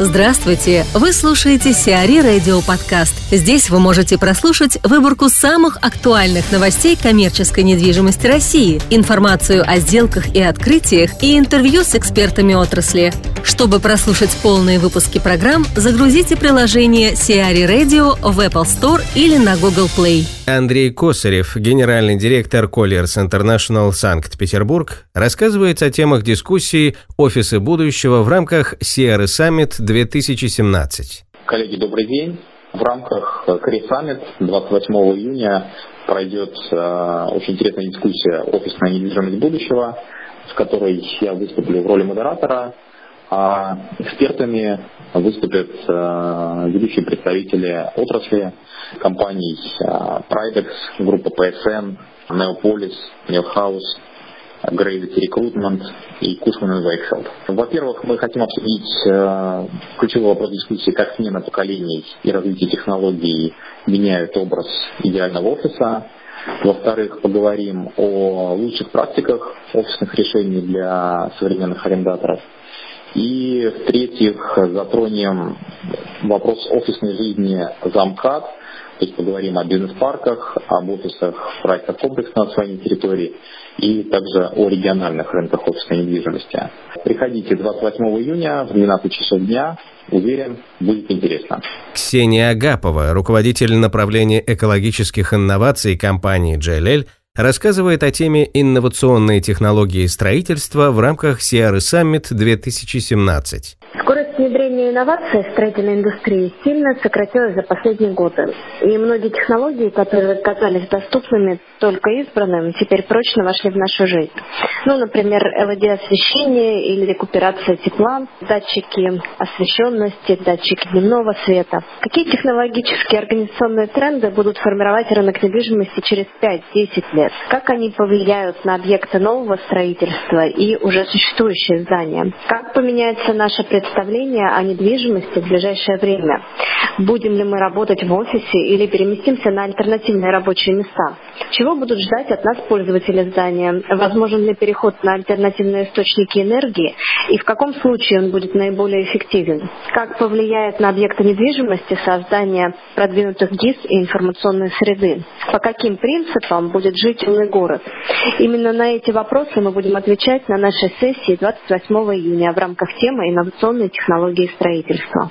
Здравствуйте! Вы слушаете Сиари Радио Подкаст. Здесь вы можете прослушать выборку самых актуальных новостей коммерческой недвижимости России, информацию о сделках и открытиях и интервью с экспертами отрасли. Чтобы прослушать полные выпуски программ, загрузите приложение Сиари Radio в Apple Store или на Google Play. Андрей Косарев, генеральный директор Colliers International Санкт-Петербург, рассказывает о темах дискуссии «Офисы будущего» в рамках Sierra Summit 2017. Коллеги, добрый день. В рамках Career Summit 28 июня пройдет э, очень интересная дискуссия «Офисная недвижимость будущего», в которой я выступлю в роли модератора, а экспертами выступят э, ведущие представители отрасли, компаний э, Pridex, группа PSN, Neopolis, Neohouse, Gravity Recruitment и Cushman Wakefield. Во-первых, мы хотим обсудить э, ключевой вопрос дискуссии, как смена поколений и развитие технологий меняют образ идеального офиса. Во-вторых, поговорим о лучших практиках офисных решений для современных арендаторов. И в-третьих, затронем вопрос офисной жизни замкат, то есть поговорим о бизнес-парках, об офисах проектов комплекса на своей территории и также о региональных рынках офисной недвижимости. Приходите 28 июня в 12 часов дня. Уверен, будет интересно. Ксения Агапова, руководитель направления экологических инноваций компании JLL, рассказывает о теме «Инновационные технологии строительства» в рамках Sierra Summit 2017. Скорость внедрения инноваций в строительной индустрии сильно сократилась за последние годы. И многие технологии, которые казались доступными только избранным, теперь прочно вошли в нашу жизнь. Ну, например, LED-освещение или рекуперация тепла, датчики освещенности, датчики дневного света. Какие технологические организационные тренды будут формировать рынок недвижимости через 5-10 лет? Как они повлияют на объекты нового строительства и уже существующие здания? Как поменяется наше представление о недвижимости в ближайшее время? Будем ли мы работать в офисе или переместимся на альтернативные рабочие места? Чего будут ждать от нас пользователи здания? Возможен ли переход на альтернативные источники энергии? И в каком случае он будет наиболее эффективен? Как повлияет на объекты недвижимости создание продвинутых ГИС и информационной среды? По каким принципам будет жить умный город? Именно на эти вопросы мы будем отвечать на нашей сессии 28 июня в рамках темы инновационные технологии строительства.